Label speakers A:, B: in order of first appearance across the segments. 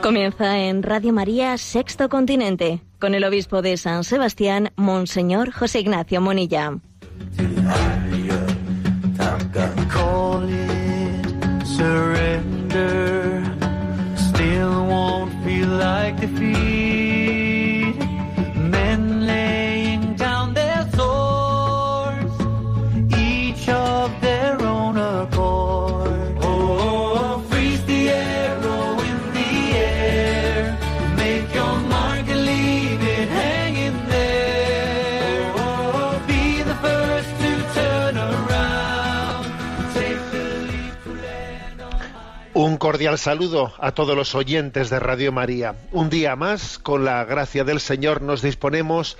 A: Comienza en Radio María Sexto Continente con el obispo de San Sebastián, Monseñor José Ignacio Monilla. still won't feel like defeat.
B: Cordial saludo a todos los oyentes de Radio María. Un día más, con la gracia del Señor, nos disponemos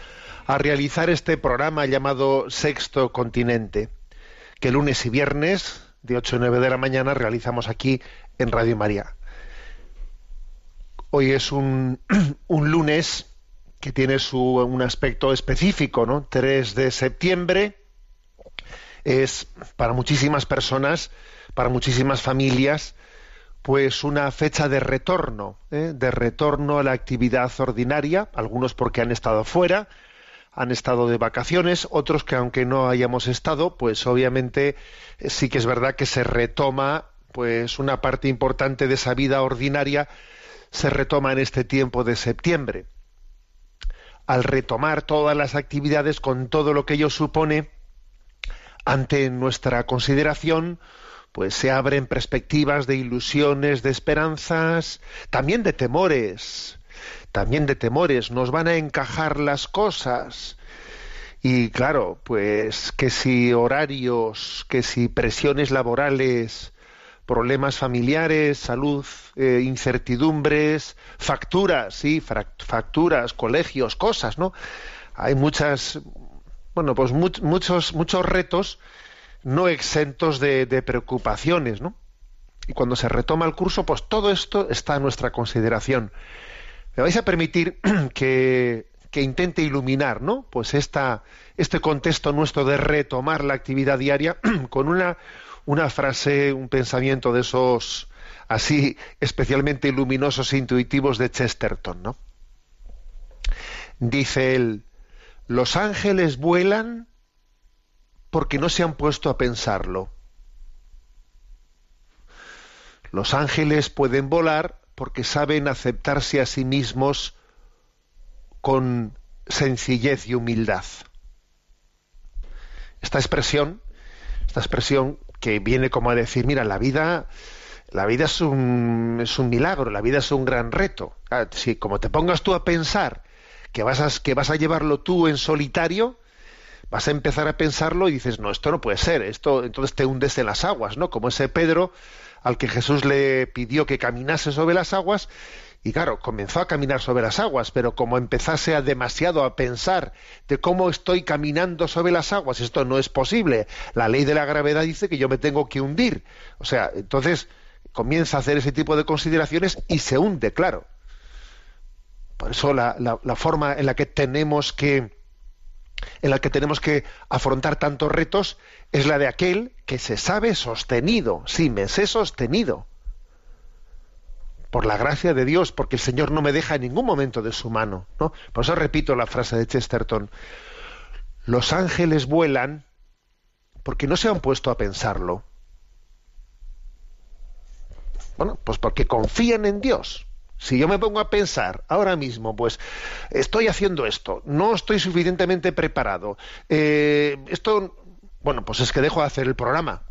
B: a realizar este programa llamado Sexto Continente, que lunes y viernes, de 8 a 9 de la mañana, realizamos aquí en Radio María. Hoy es un, un lunes que tiene su, un aspecto específico, ¿no? 3 de septiembre es para muchísimas personas, para muchísimas familias, pues una fecha de retorno, ¿eh? de retorno a la actividad ordinaria, algunos porque han estado fuera, han estado de vacaciones, otros que aunque no hayamos estado, pues obviamente eh, sí que es verdad que se retoma pues una parte importante de esa vida ordinaria se retoma en este tiempo de septiembre. Al retomar todas las actividades con todo lo que ello supone ante nuestra consideración, pues se abren perspectivas de ilusiones, de esperanzas, también de temores, también de temores, nos van a encajar las cosas. Y claro, pues que si horarios, que si presiones laborales, problemas familiares, salud, eh, incertidumbres, facturas, sí, facturas, colegios, cosas, ¿no? Hay muchas, bueno, pues muchos, muchos retos no exentos de, preocupaciones, ¿no? Y cuando se retoma el curso, pues todo esto está a nuestra consideración. Me vais a permitir que, que intente iluminar, ¿no? Pues esta, este contexto nuestro de retomar la actividad diaria con una, una frase, un pensamiento de esos así especialmente luminosos e intuitivos de Chesterton, ¿no? Dice él, los ángeles vuelan porque no se han puesto a pensarlo. Los ángeles pueden volar porque saben aceptarse a sí mismos con sencillez y humildad. Esta expresión, esta expresión que viene como a decir, mira, la vida, la vida es un, es un milagro, la vida es un gran reto. Ah, si como te pongas tú a pensar que vas a, que vas a llevarlo tú en solitario, vas a empezar a pensarlo y dices, no, esto no puede ser, esto entonces te hundes en las aguas, ¿no? Como ese Pedro al que Jesús le pidió que caminase sobre las aguas y claro, comenzó a caminar sobre las aguas, pero como empezase a demasiado a pensar de cómo estoy caminando sobre las aguas, esto no es posible. La ley de la gravedad dice que yo me tengo que hundir. O sea, entonces comienza a hacer ese tipo de consideraciones y se hunde, claro. Por eso la, la forma en la que tenemos que en la que tenemos que afrontar tantos retos es la de aquel que se sabe sostenido. Sí, me sé sostenido. Por la gracia de Dios, porque el Señor no me deja en ningún momento de su mano. ¿no? Por eso repito la frase de Chesterton. Los ángeles vuelan porque no se han puesto a pensarlo. Bueno, pues porque confían en Dios. Si yo me pongo a pensar ahora mismo, pues estoy haciendo esto, no estoy suficientemente preparado, eh, esto, bueno, pues es que dejo de hacer el programa.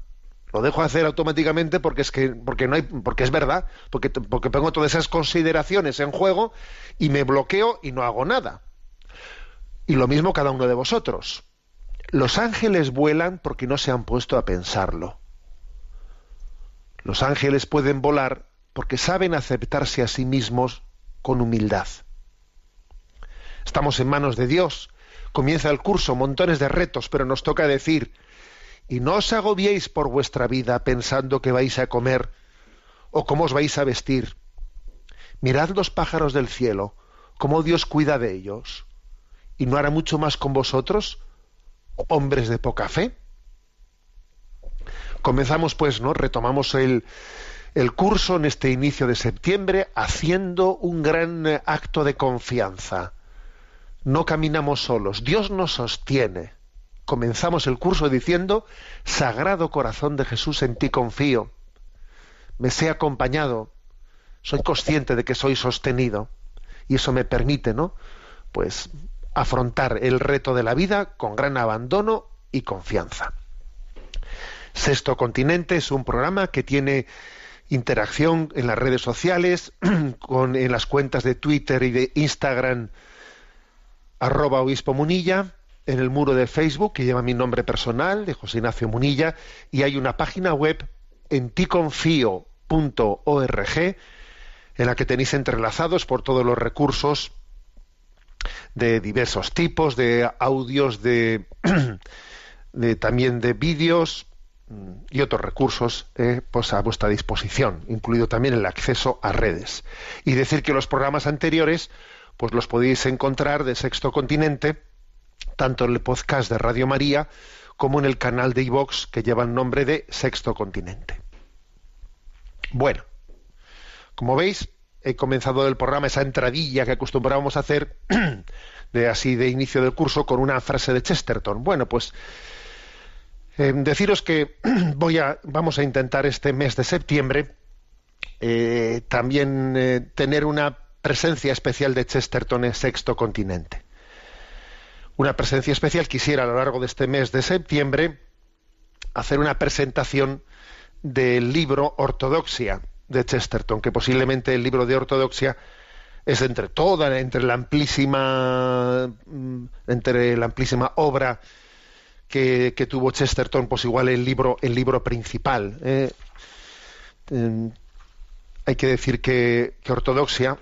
B: Lo dejo de hacer automáticamente porque es que porque no hay porque es verdad, porque porque pongo todas esas consideraciones en juego y me bloqueo y no hago nada. Y lo mismo cada uno de vosotros. Los ángeles vuelan porque no se han puesto a pensarlo. Los ángeles pueden volar porque saben aceptarse a sí mismos con humildad. Estamos en manos de Dios, comienza el curso, montones de retos, pero nos toca decir, y no os agobiéis por vuestra vida pensando que vais a comer, ¿O cómo os vais a vestir? Mirad los pájaros del cielo, cómo Dios cuida de ellos. ¿Y no hará mucho más con vosotros, hombres de poca fe? Comenzamos pues, ¿no? Retomamos el, el curso en este inicio de septiembre haciendo un gran acto de confianza. No caminamos solos, Dios nos sostiene. Comenzamos el curso diciendo, Sagrado Corazón de Jesús, en ti confío. Me sé acompañado, soy consciente de que soy sostenido y eso me permite, ¿no? Pues afrontar el reto de la vida con gran abandono y confianza. Sexto Continente es un programa que tiene interacción en las redes sociales, en las cuentas de Twitter y de Instagram, arroba obispo Munilla, en el muro de Facebook que lleva mi nombre personal, de José Ignacio Munilla, y hay una página web en ticonfío.org en la que tenéis entrelazados por todos los recursos de diversos tipos, de audios, de, de también de vídeos, y otros recursos eh, pues a vuestra disposición, incluido también el acceso a redes. Y decir que los programas anteriores pues los podéis encontrar de Sexto Continente, tanto en el podcast de Radio María como en el canal de iVox que lleva el nombre de Sexto Continente. Bueno, como veis, he comenzado el programa, esa entradilla que acostumbrábamos a hacer, de así de inicio del curso, con una frase de Chesterton. Bueno, pues eh, deciros que vamos a intentar este mes de septiembre eh, también eh, tener una presencia especial de Chesterton en Sexto Continente. Una presencia especial quisiera a lo largo de este mes de septiembre hacer una presentación del libro Ortodoxia de Chesterton, que posiblemente el libro de Ortodoxia es entre toda, entre la amplísima, mm, entre la amplísima obra que, tuvo Chesterton, pues igual el libro, el libro principal. ¿eh? hay que decir que, Ortodoxia,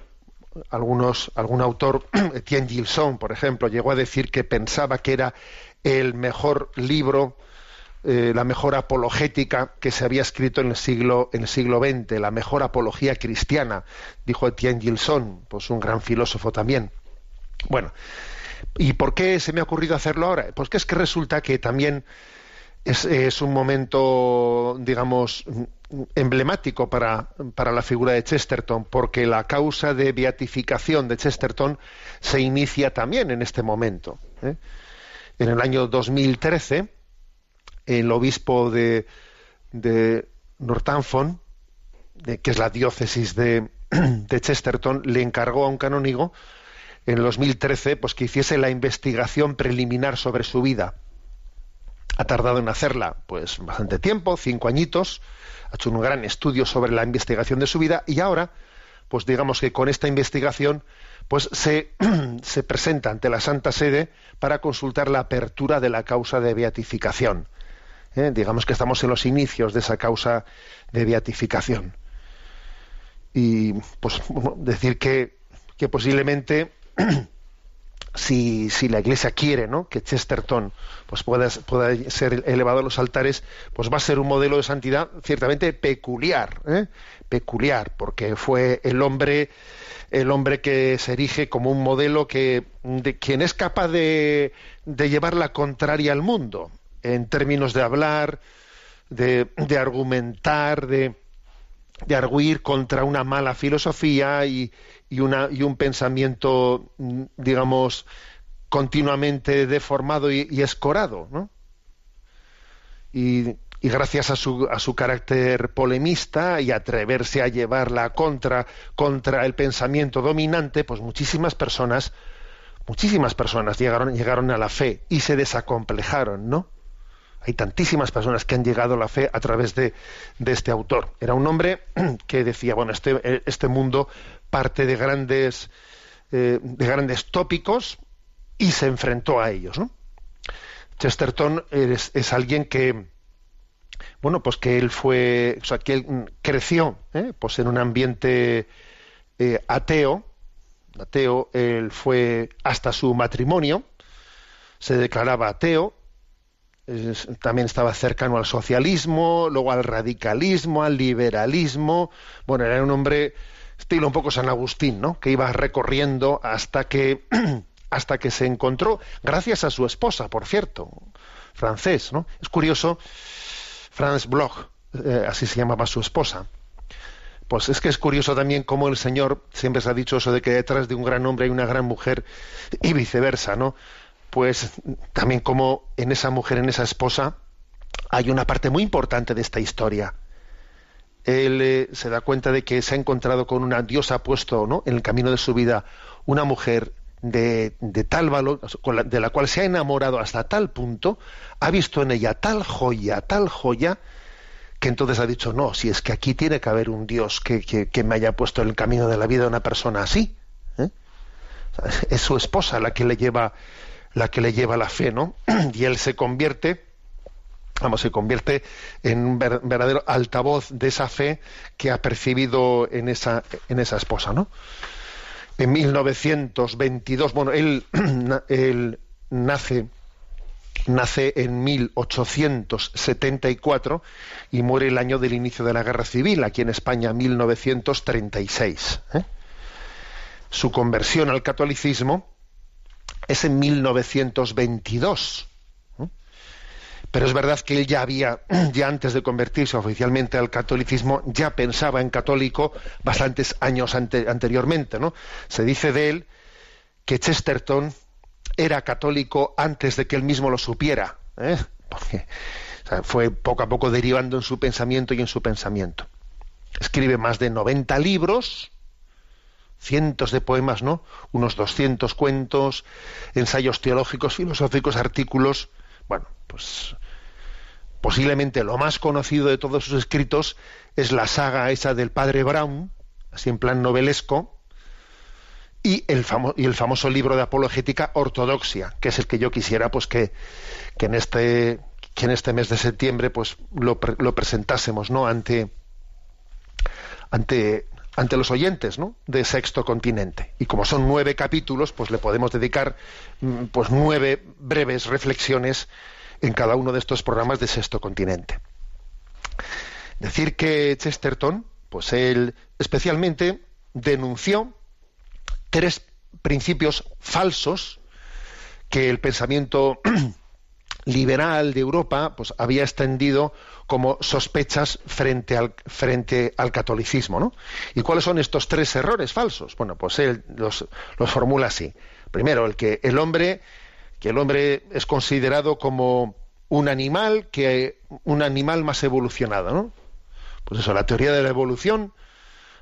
B: algunos, algún autor, Etienne Gilson, por ejemplo, llegó a decir que pensaba que era el mejor libro, eh, la mejor apologética que se había escrito en el siglo en el siglo XX, la mejor apología cristiana, dijo Etienne Gilson, pues un gran filósofo también. Bueno, ¿Y por qué se me ha ocurrido hacerlo ahora? Pues que es que resulta que también es, un momento, digamos, emblemático para, la figura de Chesterton, porque la causa de beatificación de Chesterton se inicia también en este momento. ¿eh? En el año 2013, el obispo de, de Northampton, que es la diócesis de Chesterton, le encargó a un canónigo en el 2013 pues que hiciese la investigación preliminar sobre su vida. Ha tardado en hacerla pues bastante tiempo, cinco añitos, ha hecho un gran estudio sobre la investigación de su vida y ahora pues digamos que con esta investigación pues se, se presenta ante la Santa Sede para consultar la apertura de la causa de beatificación. ¿eh? Digamos que estamos en los inicios de esa causa de beatificación. Y pues decir que, que posiblemente si, si, la Iglesia quiere ¿no? que Chesterton pues pueda, pueda, ser elevado a los altares, pues va a ser un modelo de santidad ciertamente peculiar, ¿eh? peculiar, porque fue el hombre el hombre que se erige como un modelo que de quien es capaz de, de llevar la contraria al mundo en términos de hablar, de, de argumentar, de, de arguir contra una mala filosofía y, y, una, y un pensamiento, mm, digamos, continuamente deformado y, escorado, ¿no? Y, y gracias a su, a su carácter polemista y atreverse a llevarla contra, contra el pensamiento dominante, pues muchísimas personas, muchísimas personas llegaron, llegaron a la fe y se desacomplejaron, ¿no? Hay tantísimas personas que han llegado a la fe a través de, este autor. Era un hombre que decía, bueno, este, este mundo parte de grandes, eh, de grandes tópicos y se enfrentó a ellos. Chesterton es, alguien que, bueno, pues que él fue, o sea, que él creció, ¿eh? pues en un ambiente eh, ateo, ateo, él fue hasta su matrimonio, se declaraba ateo, también estaba cercano al socialismo, luego al radicalismo, al liberalismo. Bueno, era un hombre estilo un poco San Agustín, ¿no? Que iba recorriendo hasta que hasta que se encontró, gracias a su esposa, por cierto, francés, ¿no? Es curioso, Franz Bloch, eh, así se llamaba su esposa. Pues es que es curioso también cómo el Señor siempre se ha dicho eso de que detrás de un gran hombre hay una gran mujer y viceversa, ¿no? Pues también como en esa mujer, en esa esposa, hay una parte muy importante de esta historia. Él eh, se da cuenta de que se ha encontrado con una Dios ha puesto ¿no? en el camino de su vida una mujer de, tal valor, de la cual se ha enamorado hasta tal punto, ha visto en ella tal joya, tal joya, que entonces ha dicho, no, si es que aquí tiene que haber un Dios que, que, me haya puesto en el camino de la vida una persona así. ¿eh? Es su esposa la que le lleva la que le lleva la fe, ¿no? Y él se convierte, vamos, se convierte en un verdadero altavoz de esa fe que ha percibido en esa, en esa esposa, ¿no? En 1922, bueno, él, él nace nace en 1874 y muere el año del inicio de la Guerra Civil, aquí en España, 1936. ¿eh? Su conversión al catolicismo es en 1922. Pero es verdad que él ya había, ya antes de convertirse oficialmente al catolicismo, ya pensaba en católico bastantes años anteriormente. ¿no? Se dice de él que Chesterton era católico antes de que él mismo lo supiera, ¿eh? fue poco a poco derivando en su pensamiento y en su pensamiento. Escribe más de 90 libros, cientos de poemas, ¿no? Unos 200 cuentos, ensayos teológicos, filosóficos, artículos. Bueno, pues posiblemente lo más conocido de todos sus escritos es la saga esa del padre Brown, así en plan novelesco, y el, y el famoso libro de apologética Ortodoxia, que es el que yo quisiera pues que, que en este que en este mes de septiembre pues lo, lo presentásemos no ante ante ante los oyentes ¿no? de Sexto Continente. Y como son nueve capítulos, pues le podemos dedicar mm, pues nueve breves reflexiones en cada uno de estos programas de Sexto Continente. Decir que Chesterton, pues él especialmente denunció tres principios falsos que el pensamiento liberal de Europa pues había extendido como sospechas frente al frente al catolicismo, ¿no? ¿Y cuáles son estos tres errores falsos? Bueno, pues él los, los formula así. Primero, el que el hombre que el hombre es considerado como un animal que un animal más evolucionado, ¿no? Pues eso, la teoría de la evolución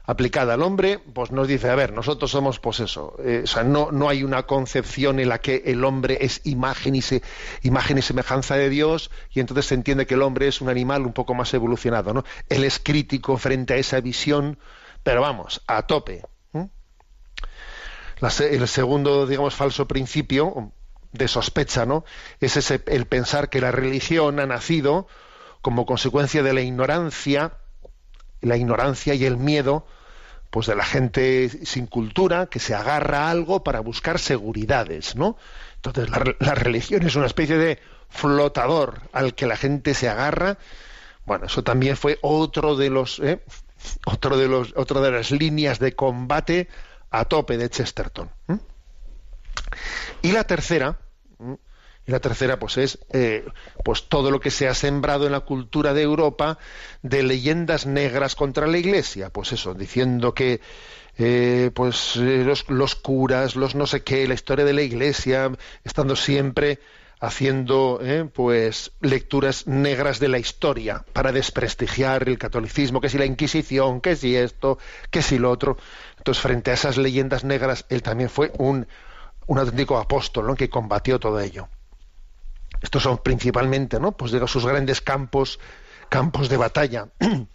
B: aplicada al hombre, pues nos dice, a ver, nosotros somos, pues eso, eh, o sea, no, no hay una concepción en la que el hombre es imagen y, se, imagen y semejanza de Dios, y entonces se entiende que el hombre es un animal un poco más evolucionado, ¿no? Él es crítico frente a esa visión, pero vamos, a tope. el segundo, digamos, falso principio de sospecha, ¿no? Es ese, el pensar que la religión ha nacido como consecuencia de la ignorancia, la ignorancia y el miedo pues de la gente sin cultura que se agarra a algo para buscar seguridades, ¿no? Entonces la, religión es una especie de flotador al que la gente se agarra. Bueno, eso también fue otro de los, ¿eh? otro de los, otra de las líneas de combate a tope de Chesterton. Y la tercera, y la tercera, pues es eh, pues todo lo que se ha sembrado en la cultura de Europa de leyendas negras contra la Iglesia. Pues eso, diciendo que eh, pues eh, los, curas, los no sé qué, la historia de la Iglesia, estando siempre haciendo pues lecturas negras de la historia para desprestigiar el catolicismo, que si la Inquisición, que si esto, que si lo otro. Entonces, frente a esas leyendas negras, él también fue un, un auténtico apóstol ¿no? que combatió todo ello. Estos son principalmente, ¿no? Pues de sus grandes campos, campos de batalla,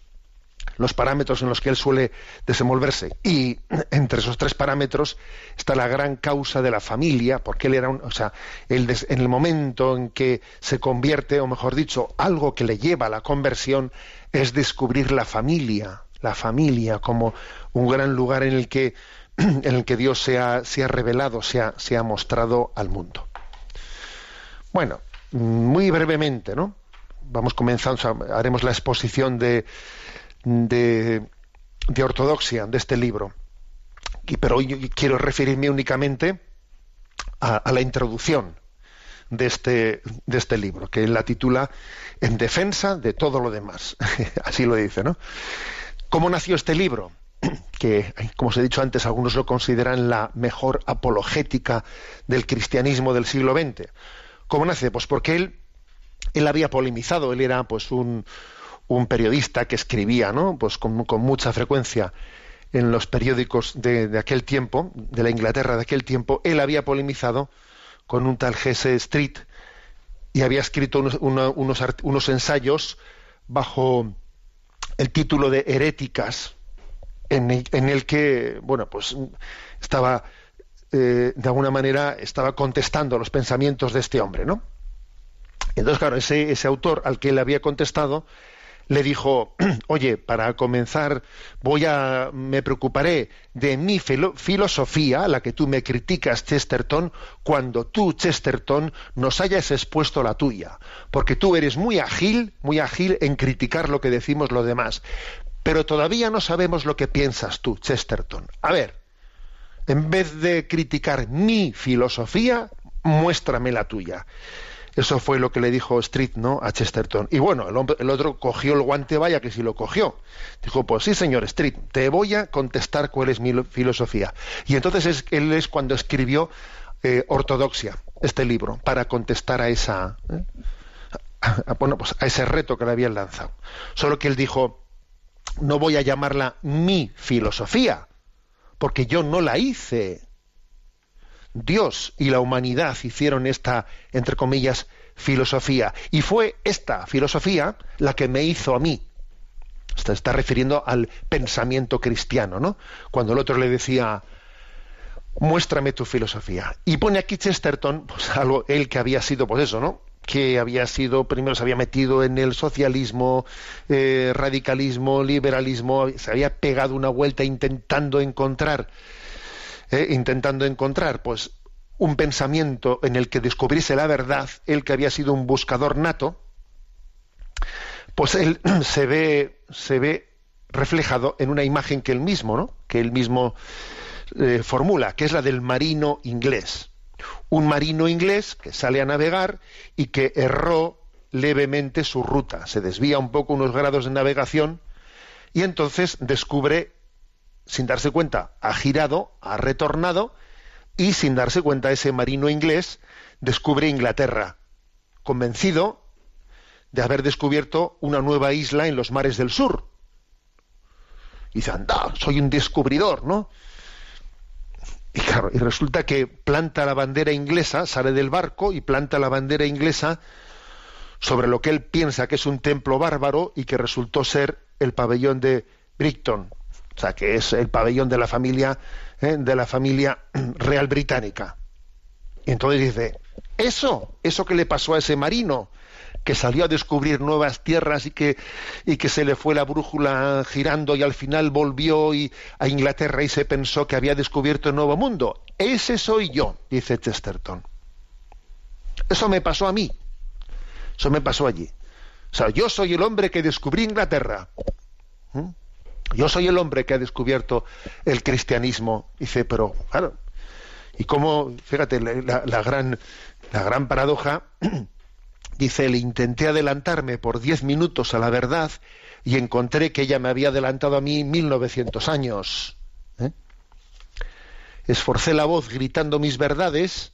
B: los parámetros en los que él suele desenvolverse. Y entre esos tres parámetros está la gran causa de la familia, porque él era un, o sea, él en el momento en que se convierte, o mejor dicho, algo que le lleva a la conversión es descubrir la familia, la familia como un gran lugar en el que en el que Dios se ha, se ha revelado, se ha, se ha mostrado al mundo. Bueno, muy brevemente, ¿no? Vamos comenzando, haremos la exposición de, de, ortodoxia de este libro. pero hoy quiero referirme únicamente a, la introducción de este, de este libro, que la titula En defensa de todo lo demás. Así lo dice, ¿no? ¿Cómo nació este libro? que, como os he dicho antes, algunos lo consideran la mejor apologética del cristianismo del siglo XX. ¿Cómo nace? Pues porque él, él había polemizado, él era pues un, un periodista que escribía, ¿no? Pues con, mucha frecuencia en los periódicos de, aquel tiempo, de la Inglaterra de aquel tiempo, él había polemizado con un tal G.S. Street y había escrito unos, unos ensayos bajo el título de Heréticas, en el, que, bueno, pues estaba, eh, de alguna manera, estaba contestando los pensamientos de este hombre, ¿no? Entonces, claro, ese, ese autor al que él había contestado le dijo, oye, para comenzar, voy a, me preocuparé de mi filosofía, la que tú me criticas, Chesterton, cuando tú, Chesterton, nos hayas expuesto la tuya, porque tú eres muy ágil, muy ágil en criticar lo que decimos los demás. Pero todavía no sabemos lo que piensas tú, Chesterton. A ver, en vez de criticar mi filosofía, muéstrame la tuya. Eso fue lo que le dijo Street ¿no? a Chesterton. Y bueno, el, otro cogió el guante, vaya que sí lo cogió. Dijo, pues sí, señor Street, te voy a contestar cuál es mi filosofía. Y entonces él es cuando escribió eh, Ortodoxia, este libro, para contestar a esa... ¿eh? bueno, pues a ese reto que le habían lanzado. Solo que él dijo, no voy a llamarla mi filosofía, porque yo no la hice. Dios y la humanidad hicieron esta, entre comillas, filosofía. Y fue esta filosofía la que me hizo a mí. Se está refiriendo al pensamiento cristiano, ¿no? Cuando el otro le decía, muéstrame tu filosofía. Y pone aquí Chesterton, pues algo, él que había sido, pues eso, ¿no? Que había sido, primero se había metido en el socialismo, eh, radicalismo, liberalismo, se había pegado una vuelta intentando encontrar, eh, intentando encontrar, pues, un pensamiento en el que descubriese la verdad, él que había sido un buscador nato, pues él se ve, se ve reflejado en una imagen que él mismo, ¿no? que él mismo eh, formula, que es la del marino inglés un marino inglés que sale a navegar y que erró levemente su ruta, se desvía un poco unos grados de navegación y entonces descubre, sin darse cuenta, ha girado, ha retornado y sin darse cuenta ese marino inglés descubre Inglaterra, convencido de haber descubierto una nueva isla en los mares del sur. Y dice, anda, soy un descubridor, ¿no? Y resulta que planta la bandera inglesa, sale del barco y planta la bandera inglesa sobre lo que él piensa que es un templo bárbaro y que resultó ser el pabellón de Brighton, o sea, que es el pabellón de la familia ¿eh? de la familia real británica. Y entonces dice, eso, eso que le pasó a ese marino, que salió a descubrir nuevas tierras y que, y que se le fue la brújula girando y al final volvió a Inglaterra y se pensó que había descubierto el nuevo mundo. Ese soy yo, dice Chesterton. Eso me pasó a mí. Eso me pasó allí. O sea, yo soy el hombre que descubrí Inglaterra. ¿Mm? Yo soy el hombre que ha descubierto el cristianismo. Dice, pero claro, y cómo, fíjate, la, gran, la gran paradoja Dice, le intenté adelantarme por diez minutos a la verdad y encontré que ella me había adelantado a mí 1900 años. ¿eh? Esforcé la voz gritando mis verdades,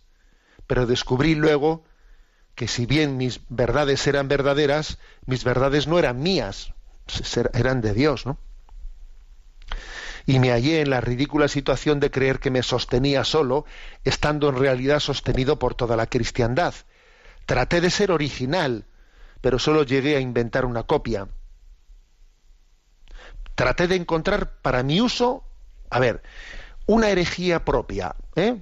B: pero descubrí luego que si bien mis verdades eran verdaderas, mis verdades no eran mías, eran de Dios, ¿no? Y me hallé en la ridícula situación de creer que me sostenía solo, estando en realidad sostenido por toda la cristiandad Traté de ser original, pero solo llegué a inventar una copia. Traté de encontrar para mi uso, a ver, una herejía propia, ¿eh?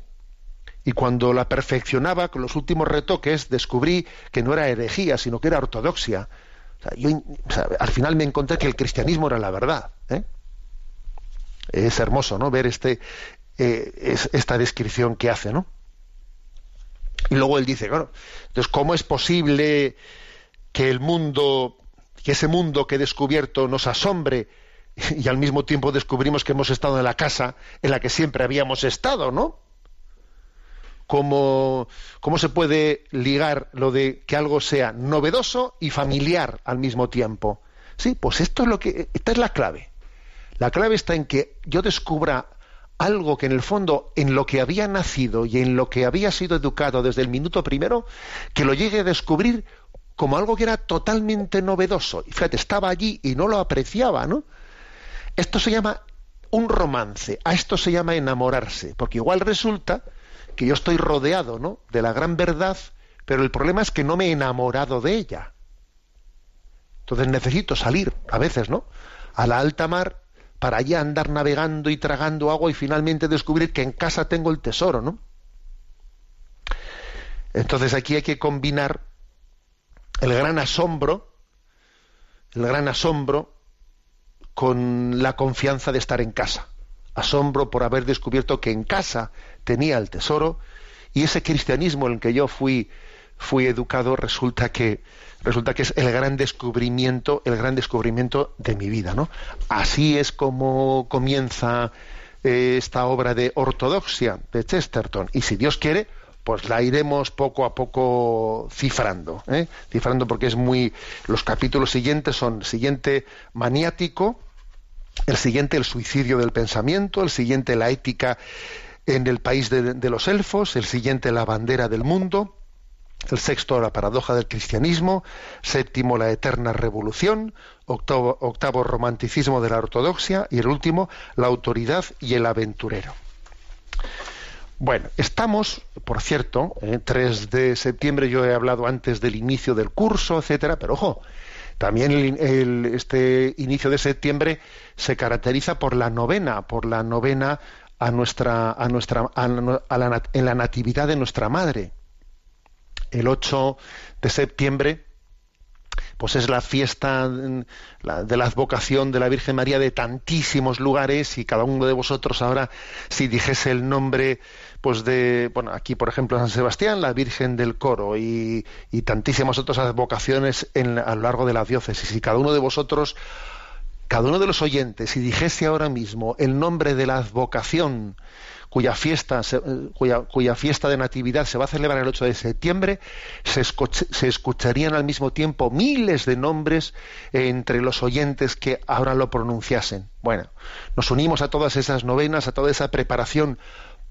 B: Y cuando la perfeccionaba con los últimos retoques, descubrí que no era herejía, sino que era ortodoxia. al final me encontré que el cristianismo era la verdad. ¿eh? Es hermoso, ¿no? Ver este, eh, esta descripción que hace, ¿no? Y luego él dice, claro, entonces, ¿cómo es posible que el mundo, que ese mundo que he descubierto nos asombre y al mismo tiempo descubrimos que hemos estado en la casa en la que siempre habíamos estado, ¿no? ¿Cómo, ¿Cómo se puede ligar lo de que algo sea novedoso y familiar al mismo tiempo? Sí, pues esto es lo que, esta es la clave. La clave está en que yo descubra algo que en el fondo, en lo que había nacido y en lo que había sido educado desde el minuto primero, que lo llegue a descubrir como algo que era totalmente novedoso. Y fíjate, estaba allí y no lo apreciaba, ¿no? Esto se llama un romance, a esto se llama enamorarse, porque igual resulta que yo estoy rodeado, ¿no? de la gran verdad, pero el problema es que no me he enamorado de ella. Entonces necesito salir, a veces, ¿no? A la alta mar para allá andar navegando y tragando agua y finalmente descubrir que en casa tengo el tesoro, ¿no? Entonces aquí hay que combinar el gran asombro, el gran asombro con la confianza de estar en casa. Asombro por haber descubierto que en casa tenía el tesoro y ese cristianismo en el que yo fui fui educado resulta que resulta que es el gran descubrimiento, el gran descubrimiento de mi vida, ¿no? Así es como comienza eh, esta obra de ortodoxia de Chesterton y si Dios quiere, pues la iremos poco a poco cifrando, ¿eh? cifrando porque es muy los capítulos siguientes son siguiente maniático, el siguiente el suicidio del pensamiento, el siguiente la ética en el país de los elfos, el siguiente la bandera del mundo, el sexto la paradoja del cristianismo, séptimo la eterna revolución, octavo, octavo romanticismo de la ortodoxia. Y el último la autoridad y el aventurero. Bueno, estamos, por cierto, en 3 de septiembre, yo he hablado antes del inicio del curso, etcétera, pero ojo, también este inicio de septiembre se caracteriza por la novena, por la novena a nuestra, a nuestra, en la natividad de nuestra madre el 8 de septiembre, pues es la fiesta de la advocación de la Virgen María de tantísimos lugares y cada uno de vosotros ahora, si dijese el nombre, pues de, bueno, aquí por ejemplo San Sebastián, la Virgen del Coro y, tantísimas otras advocaciones en, a lo largo de la diócesis. Y cada uno de vosotros cada uno de los oyentes, si dijese ahora mismo el nombre de la advocación cuya fiesta, eh, cuya, fiesta de Natividad se va a celebrar el 8 de septiembre, se, se escucharían al mismo tiempo miles de nombres entre los oyentes que ahora lo pronunciasen. Bueno, nos unimos a todas esas novenas, a toda esa preparación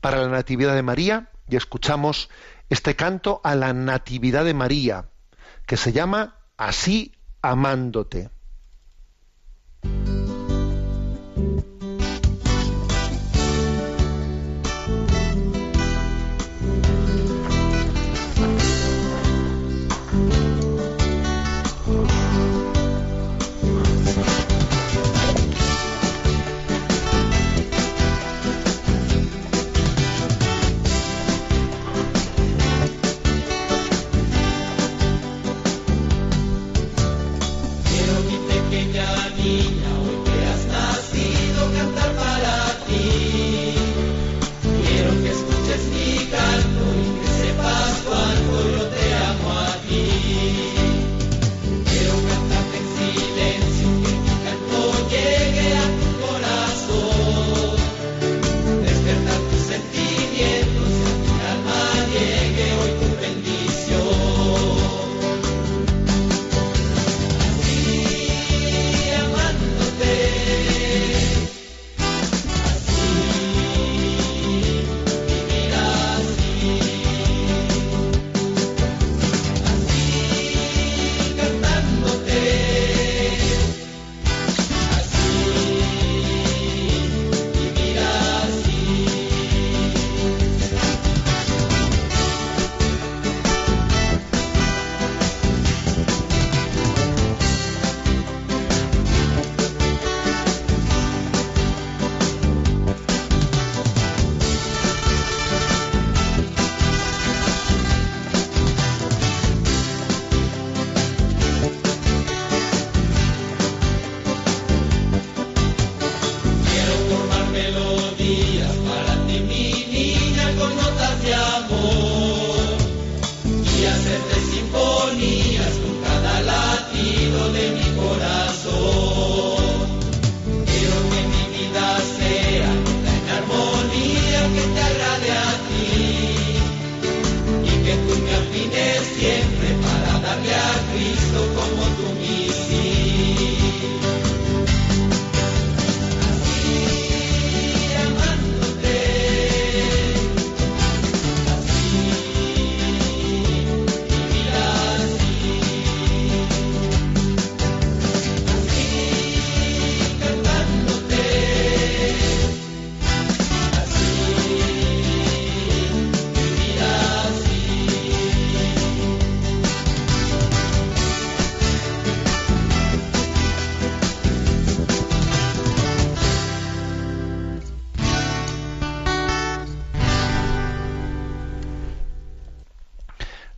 B: para la Natividad de María y escuchamos este canto a la Natividad de María, que se llama Así amándote.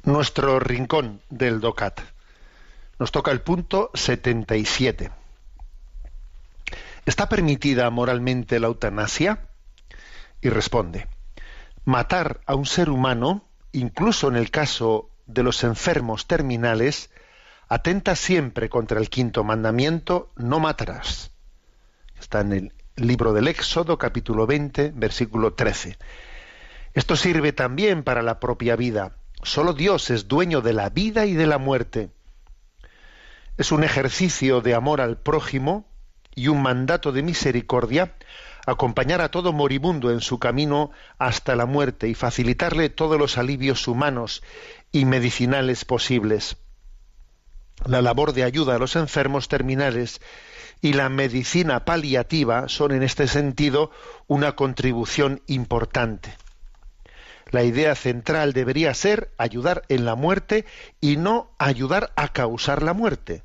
B: Nuestro rincón del DOCAT. Nos toca el punto 77. ¿Está permitida moralmente la eutanasia? Y responde, matar a un ser humano, incluso en el caso de los enfermos terminales, atenta siempre contra el quinto mandamiento, no matarás. Está en el libro del Éxodo, capítulo 20, versículo 13. Esto sirve también para la propia vida. Solo Dios es dueño de la vida y de la muerte. Es un ejercicio de amor al prójimo y un mandato de misericordia acompañar a todo moribundo en su camino hasta la muerte y facilitarle todos los alivios humanos y medicinales posibles. La labor de ayuda a los enfermos terminales y la medicina paliativa son en este sentido una contribución importante. La idea central debería ser ayudar en la muerte y no ayudar a causar la muerte.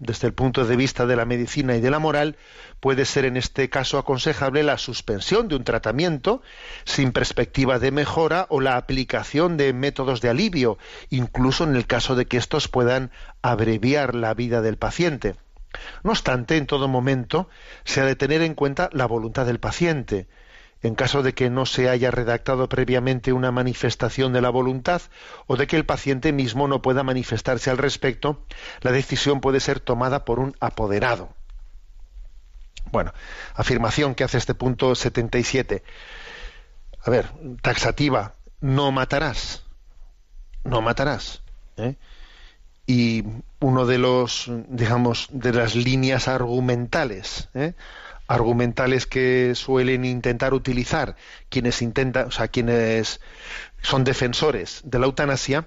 B: Desde el punto de vista de la medicina y de la moral, puede ser en este caso aconsejable la suspensión de un tratamiento sin perspectiva de mejora o la aplicación de métodos de alivio, incluso en el caso de que estos puedan abreviar la vida del paciente. No obstante, en todo momento se ha de tener en cuenta la voluntad del paciente. En caso de que no se haya redactado previamente una manifestación de la voluntad o de que el paciente mismo no pueda manifestarse al respecto, la decisión puede ser tomada por un apoderado. Bueno, afirmación que hace este punto 77. A ver, taxativa, no matarás. No matarás. ¿eh? y uno de los digamos de las líneas argumentales ¿eh? Argumentales que suelen intentar utilizar quienes intentan o sea quienes son defensores de la eutanasia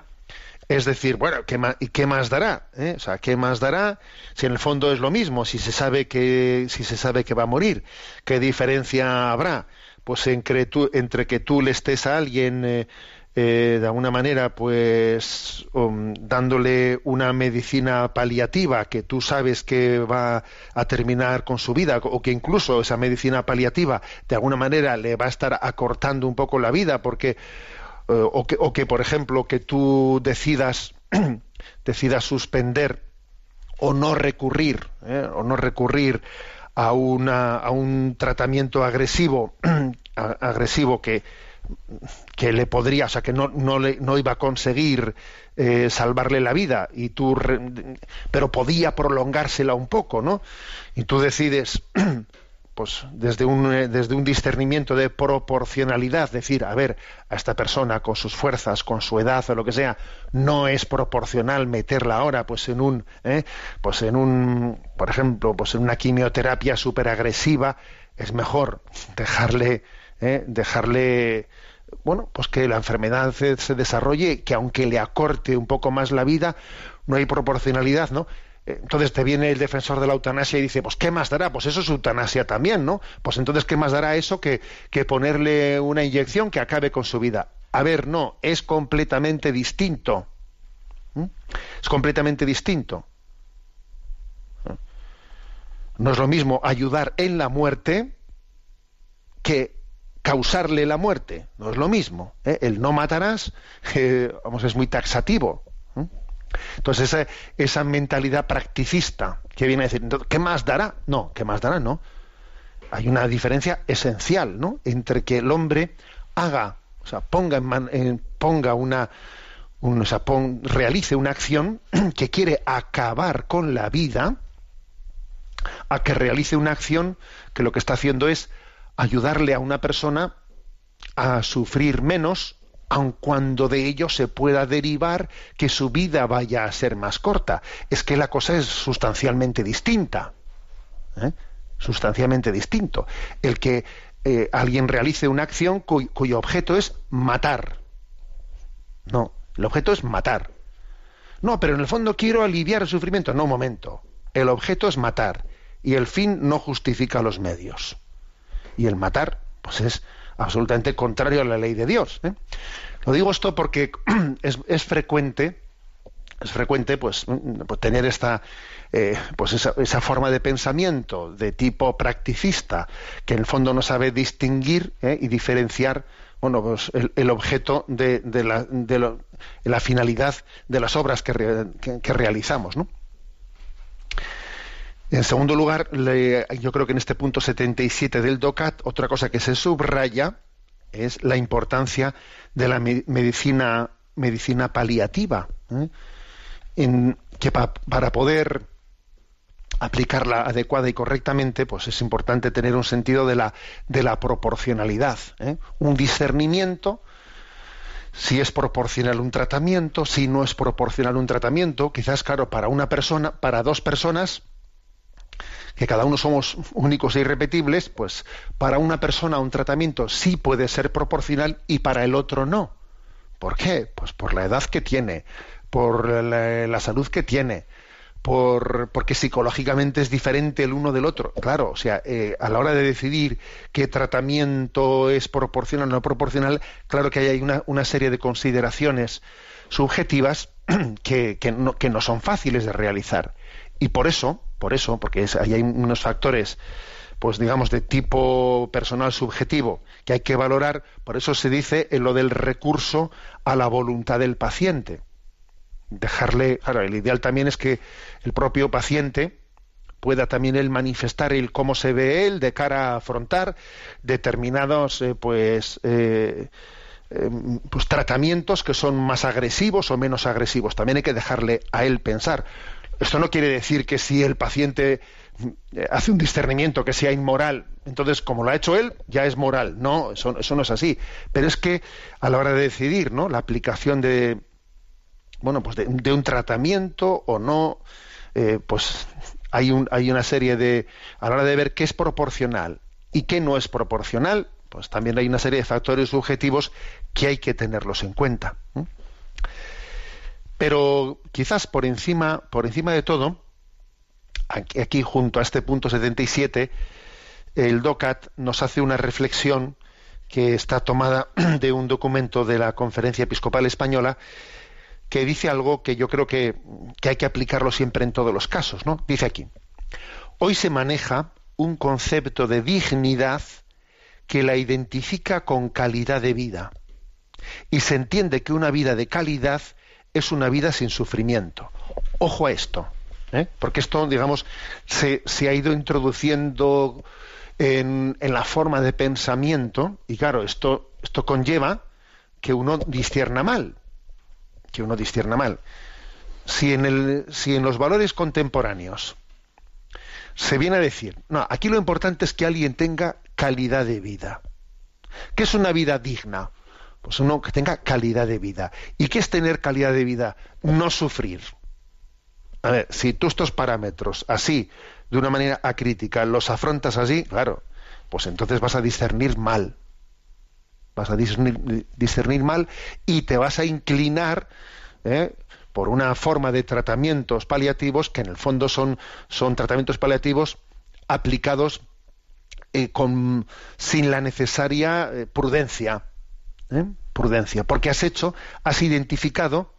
B: es decir, bueno, ¿qué más, ¿y qué más dará? ¿Eh? O sea, ¿qué más dará si en el fondo es lo mismo? Si se sabe que, si se sabe que va a morir, ¿qué diferencia habrá? Pues entre que tú le estés a alguien eh, eh, de alguna manera, pues um, dándole una medicina paliativa que tú sabes que va a terminar con su vida, o que incluso esa medicina paliativa de alguna manera le va a estar acortando un poco la vida, porque eh, o, que, o que, por ejemplo, que tú decidas decidas suspender o no recurrir, eh, o no recurrir a, una, a un tratamiento agresivo, agresivo que, que le podría, o sea, que no, no, le, no iba a conseguir eh, salvarle la vida, y tú, pero podía prolongársela un poco, ¿no? Y tú decides, pues desde un, eh, desde un discernimiento de proporcionalidad, decir, a ver, a esta persona con sus fuerzas, con su edad o lo que sea, no es proporcional meterla ahora, pues en un, ¿eh? pues en un, por ejemplo, pues en una quimioterapia súper agresiva, es mejor dejarle, dejarle bueno, pues que la enfermedad se, desarrolle, que aunque le acorte un poco más la vida, no hay proporcionalidad, ¿no? Entonces te viene el defensor de la eutanasia y dice, pues ¿qué más dará? Pues eso es eutanasia también, ¿no? Pues entonces ¿qué más dará eso que, que ponerle una inyección que acabe con su vida? A ver, no, es completamente distinto. ¿Mm? Es completamente distinto. No es lo mismo ayudar en la muerte que causarle la muerte. No es lo mismo. ¿eh? El no matarás, eh, vamos, es muy taxativo. ¿eh? Entonces, esa, mentalidad practicista que viene a decir, ¿qué más dará? No, ¿qué más dará? No. Hay una diferencia esencial, ¿no? Entre que el hombre haga, o sea, ponga, en ponga una, o sea, realice una acción que quiere acabar con la vida, a que realice una acción que lo que está haciendo es ayudarle a una persona a sufrir menos, aun cuando de ello se pueda derivar que su vida vaya a ser más corta. Es que la cosa es sustancialmente distinta. ¿eh? Sustancialmente distinto. El que eh, alguien realice una acción cuyo objeto es matar. No, el objeto es matar. No, pero en el fondo quiero aliviar el sufrimiento. No, un momento. El objeto es matar y el fin no justifica los medios y el matar pues es absolutamente contrario a la ley de Dios. ¿eh? Lo digo esto porque es, frecuente es frecuente pues, pues tener esta eh, pues esa, forma de pensamiento de tipo practicista que en el fondo no sabe distinguir eh, y diferenciar bueno pues el, objeto de, la, de la, finalidad de las obras que, realizamos ¿no? En segundo lugar, yo creo que en este punto 77 del DOCAT, otra cosa que se subraya es la importancia de la medicina, medicina paliativa. ¿eh? que para poder aplicarla adecuada y correctamente, pues es importante tener un sentido de la, de la proporcionalidad, ¿eh? un discernimiento, si es proporcional un tratamiento, si no es proporcional un tratamiento, quizás, claro, para una persona, para dos personas, que cada uno somos únicos e irrepetibles, pues para una persona un tratamiento sí puede ser proporcional y para el otro no. ¿Por qué? Pues por la edad que tiene, por la, salud que tiene, por, porque psicológicamente es diferente el uno del otro. Claro, o sea, eh, a la hora de decidir qué tratamiento es proporcional o no proporcional, claro que hay una, serie de consideraciones subjetivas que, no, son fáciles de realizar. Y por eso, por eso, porque es, ahí hay unos factores pues digamos de tipo personal subjetivo que hay que valorar, por eso se dice en lo del recurso a la voluntad del paciente dejarle, claro, el ideal también es que el propio paciente pueda también él manifestar el cómo se ve él de cara a afrontar determinados eh, pues eh, em, pues tratamientos que son más agresivos o menos agresivos. También hay que dejarle a él pensar. Esto no quiere decir que si el paciente eh, hace un discernimiento que sea inmoral, entonces como lo ha hecho él, ya es moral. No, eso, eso no es así. Pero es que a la hora de decidir, ¿no? La aplicación de, bueno, pues de, un tratamiento o no, eh, pues hay, un, hay una serie de, a la hora de ver qué es proporcional y qué no es proporcional, pues también hay una serie de factores subjetivos que hay que tenerlos en cuenta. Pero quizás por encima, por encima de todo, aquí, junto a este punto 77, el DOCAT nos hace una reflexión que está tomada de un documento de la Conferencia Episcopal Española que dice algo que yo creo que, hay que aplicarlo siempre en todos los casos, ¿no? Dice aquí, hoy se maneja un concepto de dignidad que la identifica con calidad de vida. Y se entiende que una vida de calidad es una vida sin sufrimiento. Ojo a esto, ¿eh? porque esto, digamos, se, ha ido introduciendo en, en, la forma de pensamiento, y claro, esto, esto conlleva que uno discierna mal, que uno discierna mal. Si en, el, si en los valores contemporáneos se viene a decir, no, aquí lo importante es que alguien tenga calidad de vida. ¿Qué es una vida digna? Pues uno que tenga calidad de vida. ¿Y qué es tener calidad de vida? No sufrir. A ver, si tú estos parámetros así, de una manera acrítica, los afrontas así, claro, pues entonces vas a discernir mal vas a discernir, mal y te vas a inclinar ¿eh? por una forma de tratamientos paliativos que en el fondo son, son tratamientos paliativos aplicados eh, con, sin la necesaria eh, prudencia. Prudencia, porque has hecho, has identificado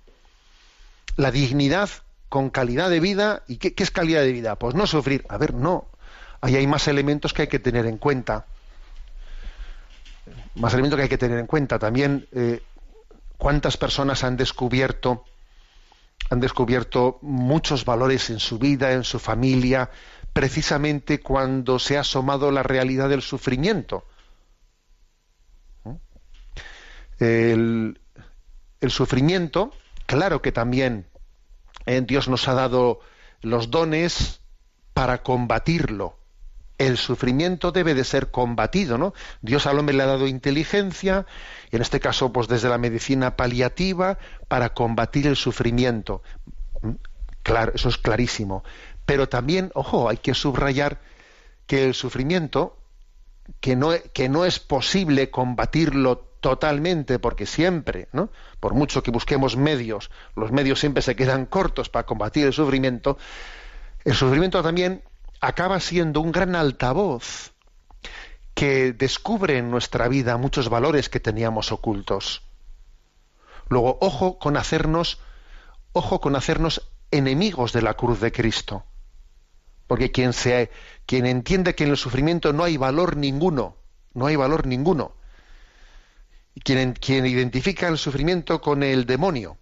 B: la dignidad con calidad de vida. ¿Y qué, es calidad de vida? Pues no sufrir. A ver, no. Ahí hay más elementos que hay que tener en cuenta más elementos que hay que tener en cuenta. También eh, cuántas personas han descubierto han descubierto muchos valores en su vida, en su familia, precisamente cuando se ha asomado la realidad del sufrimiento. El, sufrimiento, claro que también eh, Dios nos ha dado los dones para combatirlo, el sufrimiento debe de ser combatido, ¿no? Dios al hombre le ha dado inteligencia, y en este caso, pues desde la medicina paliativa, para combatir el sufrimiento. Mm, claro, eso es clarísimo. Pero también, ojo, hay que subrayar que el sufrimiento, que no, que no es posible combatirlo totalmente, porque siempre, ¿no? Por mucho que busquemos medios, los medios siempre se quedan cortos para combatir el sufrimiento, el sufrimiento también acaba siendo un gran altavoz que descubre en nuestra vida muchos valores que teníamos ocultos. Luego, ojo con hacernos ojo con hacernos enemigos de la cruz de Cristo. Porque quien, se, quien entiende que en el sufrimiento no hay valor ninguno, no hay valor ninguno, quien, quien identifica el sufrimiento con el demonio,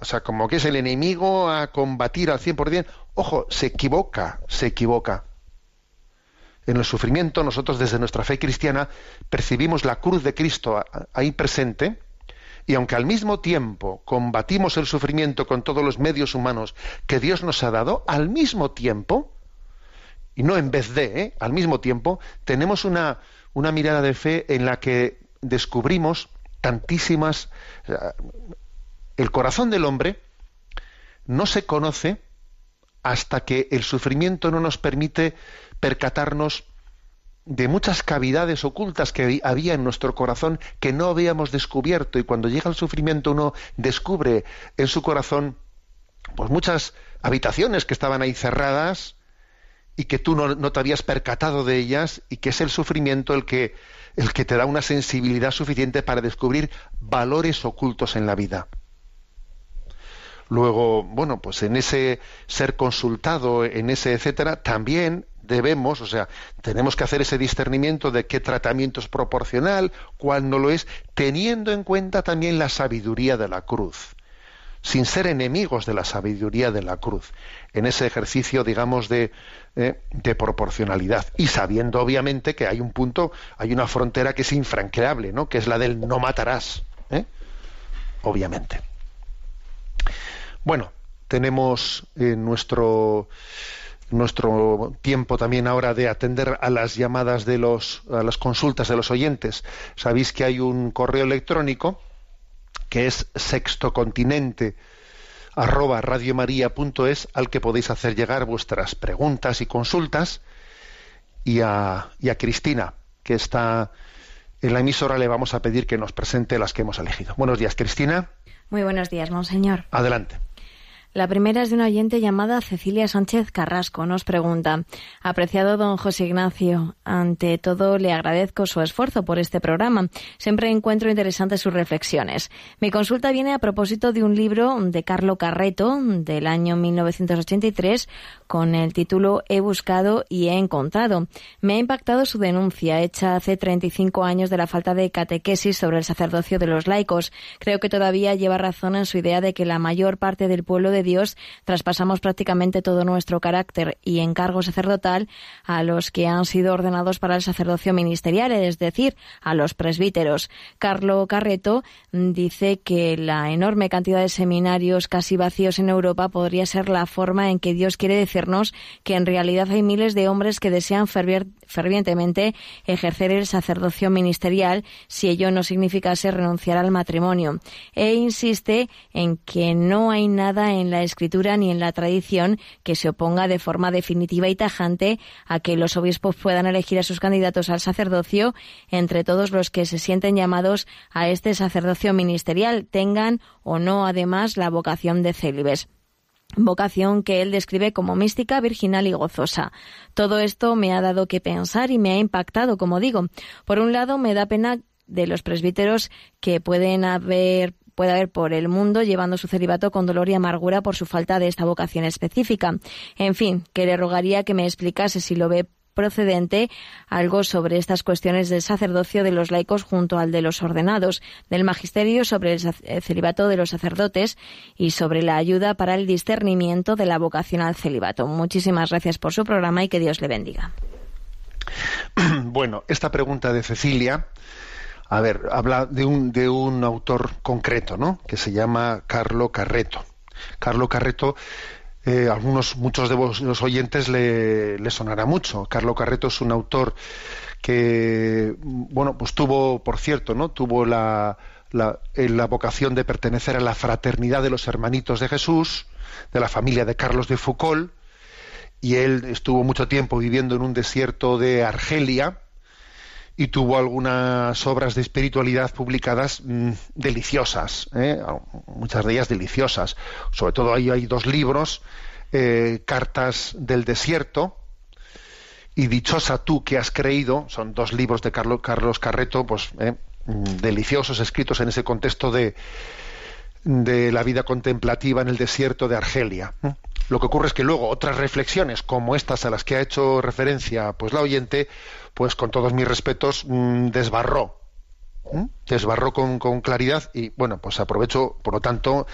B: o sea, como que es el enemigo a combatir al 100%, ojo, se equivoca, se equivoca. En el sufrimiento nosotros desde nuestra fe cristiana percibimos la cruz de Cristo ahí presente y aunque al mismo tiempo combatimos el sufrimiento con todos los medios humanos que Dios nos ha dado, al mismo tiempo, y no en vez de, ¿eh? al mismo tiempo, tenemos una, una mirada de fe en la que descubrimos tantísimas... El corazón del hombre no se conoce hasta que el sufrimiento no nos permite percatarnos de muchas cavidades ocultas que había en nuestro corazón que no habíamos descubierto. Y cuando llega el sufrimiento uno descubre en su corazón pues muchas habitaciones que estaban ahí cerradas y que tú no, no, te habías percatado de ellas y que es el sufrimiento el que, el que te da una sensibilidad suficiente para descubrir valores ocultos en la vida. Luego, bueno, pues en ese ser consultado, en ese etcétera, también debemos, o sea, tenemos que hacer ese discernimiento de qué tratamiento es proporcional, cuál no lo es, teniendo en cuenta también la sabiduría de la cruz, sin ser enemigos de la sabiduría de la cruz, en ese ejercicio, digamos, de, eh, de proporcionalidad, y sabiendo obviamente que hay un punto, hay una frontera que es infranqueable, ¿no? que es la del no matarás, ¿eh? obviamente. Bueno, tenemos en eh, nuestro nuestro tiempo también ahora de atender a las llamadas de los a las consultas de los oyentes. Sabéis que hay un correo electrónico que es sextocontinente arroba radiomaria.es al que podéis hacer llegar vuestras preguntas y consultas y a, y a Cristina que está en la emisora le vamos a pedir que nos presente las que hemos elegido. Buenos días, Cristina.
C: Muy buenos días, monseñor.
B: Adelante.
C: La primera es de una oyente llamada Cecilia Sánchez Carrasco. Nos pregunta, apreciado don José Ignacio, ante todo le agradezco su esfuerzo por este programa. Siempre encuentro interesantes sus reflexiones. Mi consulta viene a propósito de un libro de Carlo Carreto del año 1983 con el título He buscado y he encontrado. Me ha impactado su denuncia hecha hace 35 años de la falta de catequesis sobre el sacerdocio de los laicos. Creo que todavía lleva razón en su idea de que la mayor parte del pueblo de Dios, traspasamos prácticamente todo nuestro carácter y encargo sacerdotal a los que han sido ordenados para el sacerdocio ministerial, es decir, a los presbíteros. Carlo Carreto dice que la enorme cantidad de seminarios casi vacíos en Europa podría ser la forma en que Dios quiere que en realidad hay miles de hombres que desean fervientemente ejercer el sacerdocio ministerial si ello no significase renunciar al matrimonio. E insiste en que no hay nada en la escritura ni en la tradición que se oponga de forma definitiva y tajante a que los obispos puedan elegir a sus candidatos al sacerdocio entre todos los que se sienten llamados a este sacerdocio ministerial, tengan o no además la vocación de célibes vocación que él describe como mística, virginal y gozosa. Todo esto me ha dado que pensar y me ha impactado, como digo. Por un lado, me da pena de los presbíteros que pueden haber puede haber por el mundo llevando su celibato con dolor y amargura por su falta de esta vocación específica. En fin, que le rogaría que me explicase si lo ve procedente algo sobre estas cuestiones del sacerdocio de los laicos junto al de los ordenados, del magisterio sobre el celibato de los sacerdotes y sobre la ayuda para el discernimiento de la vocación al celibato. Muchísimas gracias por su programa y que Dios le bendiga.
B: Bueno, esta pregunta de Cecilia a ver, habla de un, de un autor concreto, ¿no? Que se llama Carlo Carreto. Carlo Carreto, eh, algunos, muchos de los oyentes le, le sonará mucho. Carlo Carreto es un autor que, bueno, pues tuvo, por cierto, ¿no? Tuvo la, la, eh, la, vocación de pertenecer a la fraternidad de los hermanitos de Jesús, de la familia de Carlos de Foucault, y él estuvo mucho tiempo viviendo en un desierto de Argelia, y tuvo algunas obras de espiritualidad publicadas mm, deliciosas, ¿eh? muchas de ellas deliciosas. Sobre todo ahí hay dos libros, eh, Cartas del Desierto y Dichosa tú que has creído, son dos libros de Carlos, Carreto, pues ¿eh? mm, deliciosos, escritos en ese contexto de, de la vida contemplativa en el desierto de Argelia. Lo que ocurre es que luego otras reflexiones como estas a las que ha hecho referencia pues la oyente, pues con todos mis respetos mm, desbarró, desbarró con, claridad y bueno, pues aprovecho, por lo tanto,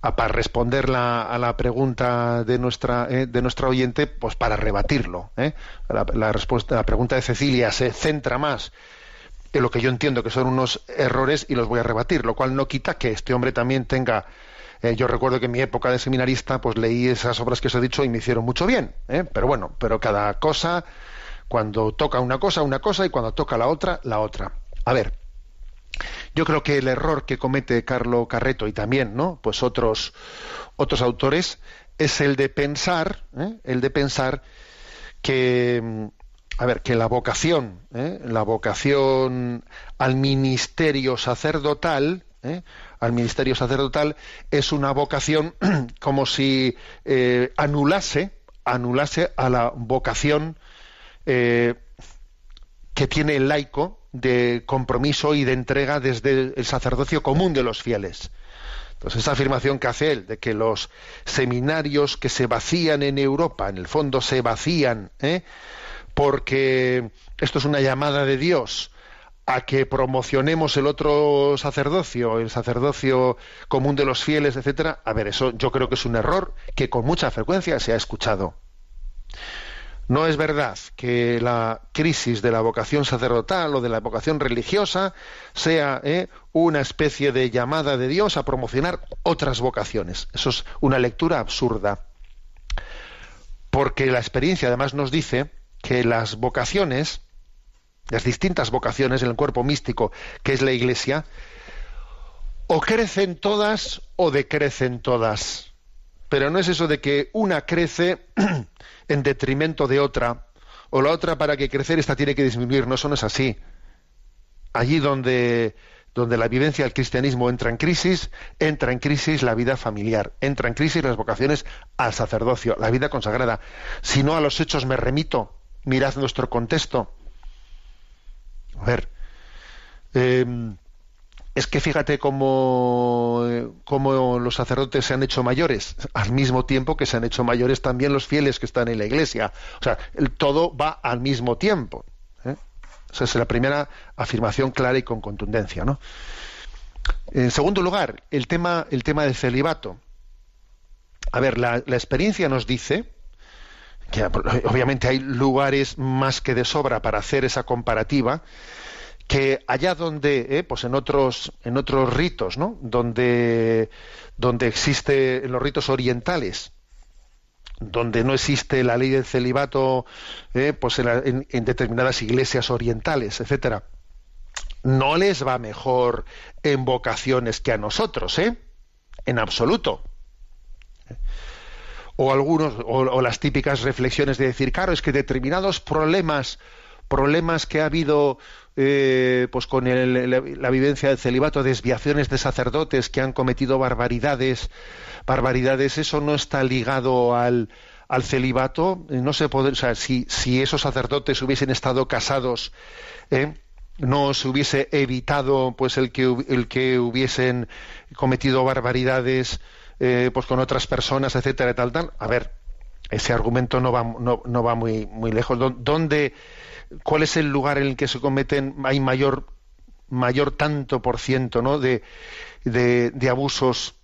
B: para responder a la pregunta de nuestra eh, de nuestra oyente, pues para rebatirlo. ¿eh? La, respuesta, la pregunta de Cecilia se centra más en lo que yo entiendo que son unos errores y los voy a rebatir, lo cual no quita que este hombre también tenga eh, yo recuerdo que en mi época de seminarista, pues leí esas obras que os he dicho y me hicieron mucho bien. Pero bueno, pero cada cosa, cuando toca una cosa, una cosa, y cuando toca la otra, la otra. A ver, yo creo que el error que comete Carlo Carreto y también, ¿no? Pues otros otros autores es el de pensar, ¿eh? el de pensar que a ver, que la vocación, ¿eh? la vocación al ministerio sacerdotal, ¿eh? Al ministerio sacerdotal es una vocación como si anulase, anulase a la vocación que tiene el laico de compromiso y de entrega desde el sacerdocio común de los fieles. Entonces, esa afirmación que hace él de que los seminarios que se vacían en Europa, en el fondo se vacían, ¿eh? porque esto es una llamada de Dios a que promocionemos el otro sacerdocio, el sacerdocio común de los fieles, etcétera. A ver, eso yo creo que es un error que con mucha frecuencia se ha escuchado. No es verdad que la crisis de la vocación sacerdotal o de la vocación religiosa sea ¿eh? una especie de llamada de Dios a promocionar otras vocaciones. Eso es una lectura absurda. Porque la experiencia además nos dice que las vocaciones, las distintas vocaciones en el cuerpo místico que es la Iglesia, o crecen todas o decrecen todas pero no es eso de que una crece en detrimento de otra, o la otra para que crecer esta tiene que disminuir, no, eso no es así. Allí donde, donde la vivencia del cristianismo entra en crisis, entra en crisis la vida familiar, entra en crisis las vocaciones al sacerdocio, la vida consagrada. Si no a los hechos me remito, mirad nuestro contexto. A ver, em, es que fíjate cómo, los sacerdotes se han hecho mayores, al mismo tiempo que se han hecho mayores también los fieles que están en la iglesia. O sea, todo va al mismo tiempo. ¿eh? Esa es la primera afirmación clara y con contundencia. ¿no? En segundo lugar, el tema, el tema del celibato. A ver, la experiencia nos dice que obviamente hay lugares más que de sobra para hacer esa comparativa, que allá donde, eh, pues en otros, en otros ritos, ¿no? Donde, donde existe, en los ritos orientales, donde no existe la ley del celibato, eh, pues en, determinadas iglesias orientales, etcétera, no les va mejor en vocaciones que a nosotros, ¿eh? En absoluto. O algunos, o las típicas reflexiones de decir, claro, es que determinados problemas problemas que ha habido eh, pues con la, vivencia del celibato, desviaciones de sacerdotes que han cometido barbaridades, barbaridades, eso no está ligado al, al celibato, no se puede, o sea, si, si esos sacerdotes hubiesen estado casados, ¿eh? no se hubiese evitado pues el que el que hubiesen cometido barbaridades eh, pues con otras personas, etcétera, tal, tal. A ver, ese argumento no va, no, no va muy, muy lejos. ¿Dónde, cuál es el lugar en el que se cometen, hay mayor, mayor tanto por ciento ¿no? de, de, abusos,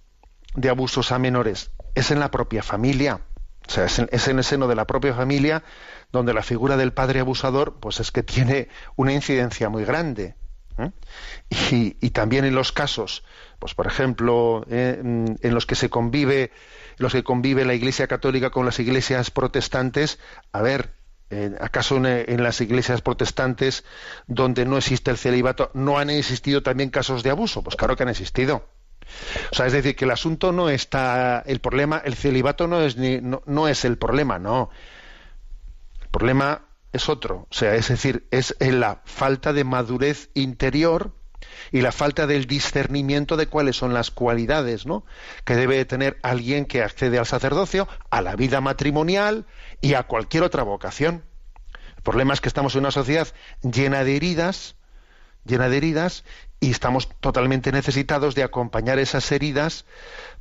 B: de abusos a menores. Es en la propia familia. O sea, es en, el seno de la propia familia donde la figura del padre abusador, pues es que tiene una incidencia muy grande. ¿eh? Y, también en los casos, pues por ejemplo, eh, en los que se convive, los que convive la Iglesia Católica con las iglesias protestantes, a ver, ¿Acaso en, las iglesias protestantes donde no existe el celibato no han existido también casos de abuso? Pues claro que han existido. O sea, es decir, que el asunto no está, el problema, el celibato no es, ni, no, es el problema, no. El problema es otro. O sea, es decir, es en la falta de madurez interior y la falta del discernimiento de cuáles son las cualidades ¿no? que debe tener alguien que accede al sacerdocio, a la vida matrimonial, y a cualquier otra vocación. El problema es que estamos en una sociedad llena de heridas, llena de heridas, y estamos totalmente necesitados de acompañar esas heridas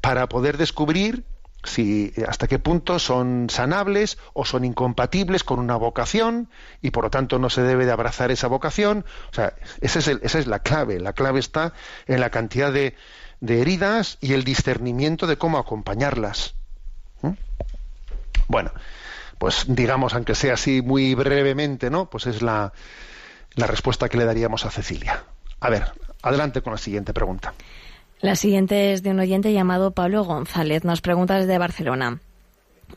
B: para poder descubrir si hasta qué punto son sanables o son incompatibles con una vocación y por lo tanto no se debe de abrazar esa vocación. O sea, esa es, la clave. La clave está en la cantidad de, heridas y el discernimiento de cómo acompañarlas. ¿Mm? Bueno, pues digamos, aunque sea así muy brevemente, ¿no? Pues es la, la respuesta que le daríamos a Cecilia. A ver, adelante con la siguiente pregunta.
C: La siguiente es de un oyente llamado Pablo González. Nos pregunta desde Barcelona.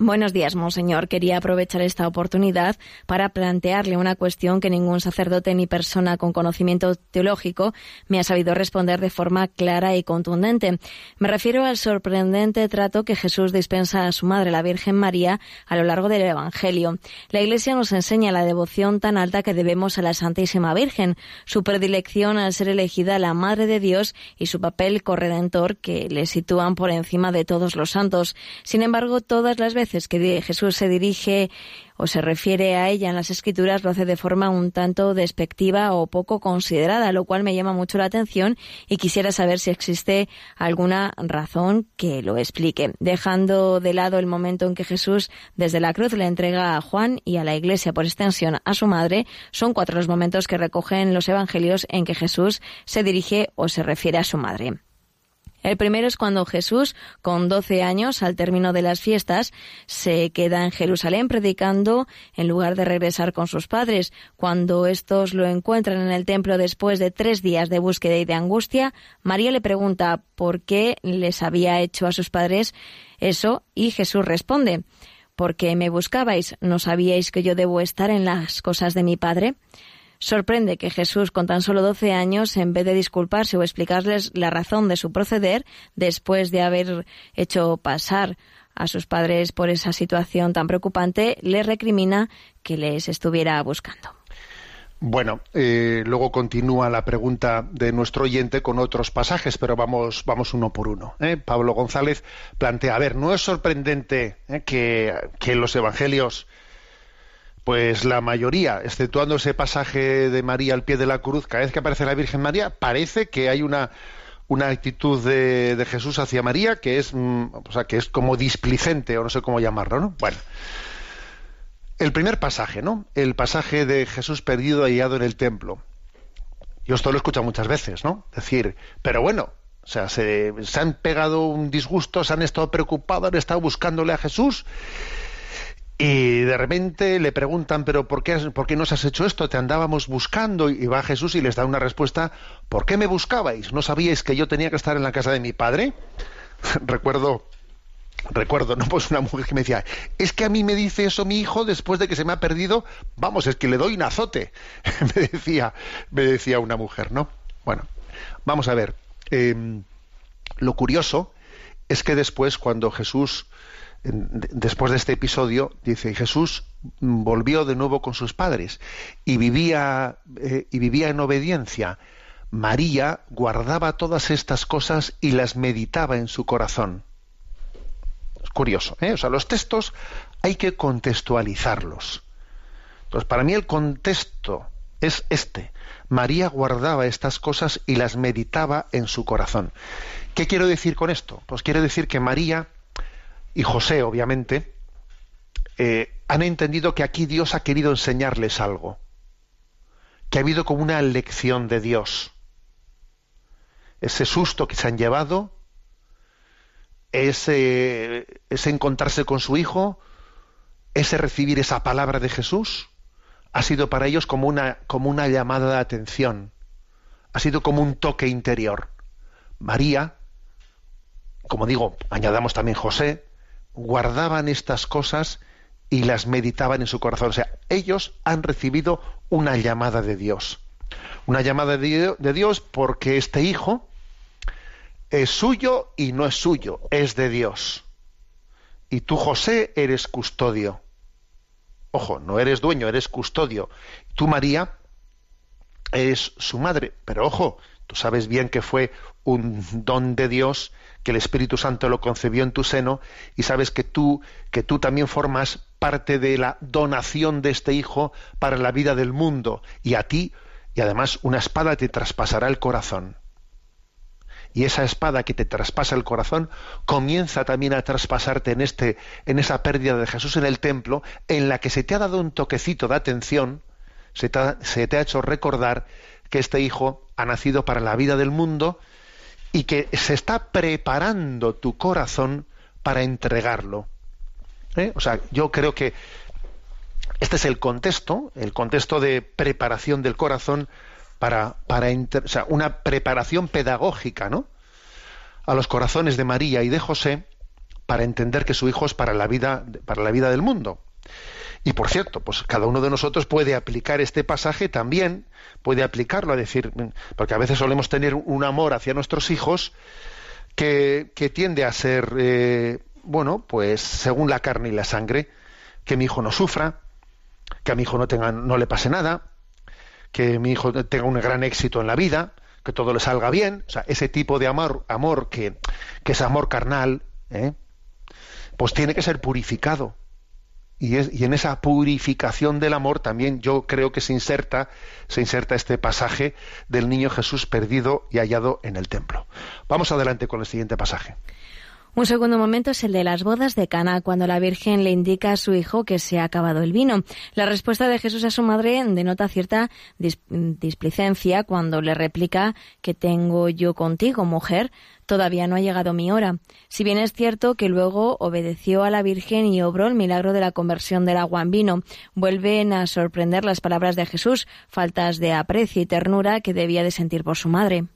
C: Buenos días, monseñor. Quería aprovechar esta oportunidad para plantearle una cuestión que ningún sacerdote ni persona con conocimiento teológico me ha sabido responder de forma clara y contundente. Me refiero al sorprendente trato que Jesús dispensa a su madre, la Virgen María, a lo largo del Evangelio. La Iglesia nos enseña la devoción tan alta que debemos a la Santísima Virgen, su predilección al ser elegida la Madre de Dios y su papel corredentor que le sitúan por encima de todos los santos. Sin embargo, todas las veces que Jesús se dirige o se refiere a ella en las escrituras lo hace de forma un tanto despectiva o poco considerada, lo cual me llama mucho la atención y quisiera saber si existe alguna razón que lo explique, dejando de lado el momento en que Jesús desde la cruz le entrega a Juan y a la Iglesia por extensión a su madre, son cuatro los momentos que recogen los evangelios en que Jesús se dirige o se refiere a su madre. El primero es cuando Jesús, con doce años, al término de las fiestas, se queda en Jerusalén predicando en lugar de regresar con sus padres. Cuando estos lo encuentran en el templo después de tres días de búsqueda y de angustia, María le pregunta por qué les había hecho a sus padres eso y Jesús responde, porque me buscabais, ¿no sabíais que yo debo estar en las cosas de mi Padre? Sorprende que Jesús, con tan solo 12 años, en vez de disculparse o explicarles la razón de su proceder, después de haber hecho pasar a sus padres por esa situación tan preocupante, les recrimina que les estuviera buscando.
B: Bueno, eh, luego continúa la pregunta de nuestro oyente con otros pasajes, pero vamos, vamos uno por uno. ¿eh? Pablo González plantea, a ver, no es sorprendente ¿eh? que, que los evangelios pues la mayoría, exceptuando ese pasaje de María al pie de la cruz, cada vez que aparece la Virgen María, parece que hay una, una actitud de, Jesús hacia María que es, mm, o sea, que es como displicente, o no sé cómo llamarlo, ¿no? Bueno. El primer pasaje, ¿no? El pasaje de Jesús perdido hallado en el templo. Yo esto lo he escuchado muchas veces, ¿no? Decir, pero bueno, o sea, se, se han pegado un disgusto, se han estado preocupados, han estado buscándole a Jesús y de repente le preguntan, pero ¿por qué, ¿por qué nos has hecho esto? Te andábamos buscando. Y va Jesús y les da una respuesta, ¿por qué me buscabais? ¿No sabíais que yo tenía que estar en la casa de mi padre? recuerdo, recuerdo, ¿no? Pues una mujer que me decía, es que a mí me dice eso mi hijo después de que se me ha perdido, vamos, es que le doy un azote. me, decía, me decía una mujer, ¿no? Bueno, vamos a ver. Em, lo curioso es que después, cuando Jesús después de este episodio, dice, Jesús volvió de nuevo con sus padres y vivía, eh, y vivía en obediencia. María guardaba todas estas cosas y las meditaba en su corazón. Es curioso, ¿eh? O sea, los textos hay que contextualizarlos. Entonces, para mí el contexto es este. María guardaba estas cosas y las meditaba en su corazón. ¿Qué quiero decir con esto? Pues quiero decir que María y José, obviamente, eh, han entendido que aquí Dios ha querido enseñarles algo, que ha habido como una lección de Dios. Ese susto que se han llevado, ese, ese encontrarse con su hijo, ese recibir esa palabra de Jesús, ha sido para ellos como una, como una llamada de atención, ha sido como un toque interior. María, como digo, añadamos también José, guardaban estas cosas y las meditaban en su corazón. O sea, ellos han recibido una llamada de Dios. Una llamada de Dios porque este hijo es suyo y no es suyo, es de Dios. Y tú, José, eres custodio. Ojo, no eres dueño, eres custodio. Tú, María, eres su madre. Pero ojo, tú sabes bien que fue un don de Dios que el Espíritu Santo lo concebió en tu seno y sabes que tú que tú también formas parte de la donación de este hijo para la vida del mundo y a ti y además una espada te traspasará el corazón. Y esa espada que te traspasa el corazón comienza también a traspasarte en este en esa pérdida de Jesús en el templo en la que se te ha dado un toquecito de atención, se te ha, se te ha hecho recordar que este hijo ha nacido para la vida del mundo y que se está preparando tu corazón para entregarlo. ¿Eh? O sea, yo creo que este es el contexto, el contexto de preparación del corazón para, para o sea, una preparación pedagógica, ¿no? A los corazones de María y de José para entender que su hijo es para la vida, para la vida del mundo. Y por cierto, pues cada uno de nosotros puede aplicar este pasaje también, puede aplicarlo a decir, porque a veces solemos tener un amor hacia nuestros hijos que, que tiende a ser eh, bueno, pues según la carne y la sangre, que mi hijo no sufra, que a mi hijo no, tenga, no le pase nada, que mi hijo tenga un gran éxito en la vida, que todo le salga bien, o sea, ese tipo de amor, amor que, que es amor carnal, ¿eh? pues tiene que ser purificado. Y, en esa purificación del amor también yo creo que se inserta, se inserta este pasaje del niño Jesús perdido y hallado en el templo. Vamos adelante con el siguiente pasaje.
C: Un segundo momento es el de las bodas de Cana, cuando la Virgen le indica a su hijo que se ha acabado el vino. La respuesta de Jesús a su madre denota cierta displicencia cuando le replica que tengo yo contigo, mujer, todavía no ha llegado mi hora. Si bien es cierto que luego obedeció a la Virgen y obró el milagro de la conversión del agua en vino, vuelven a sorprender las palabras de Jesús, faltas de aprecio y ternura que debía de sentir por su madre.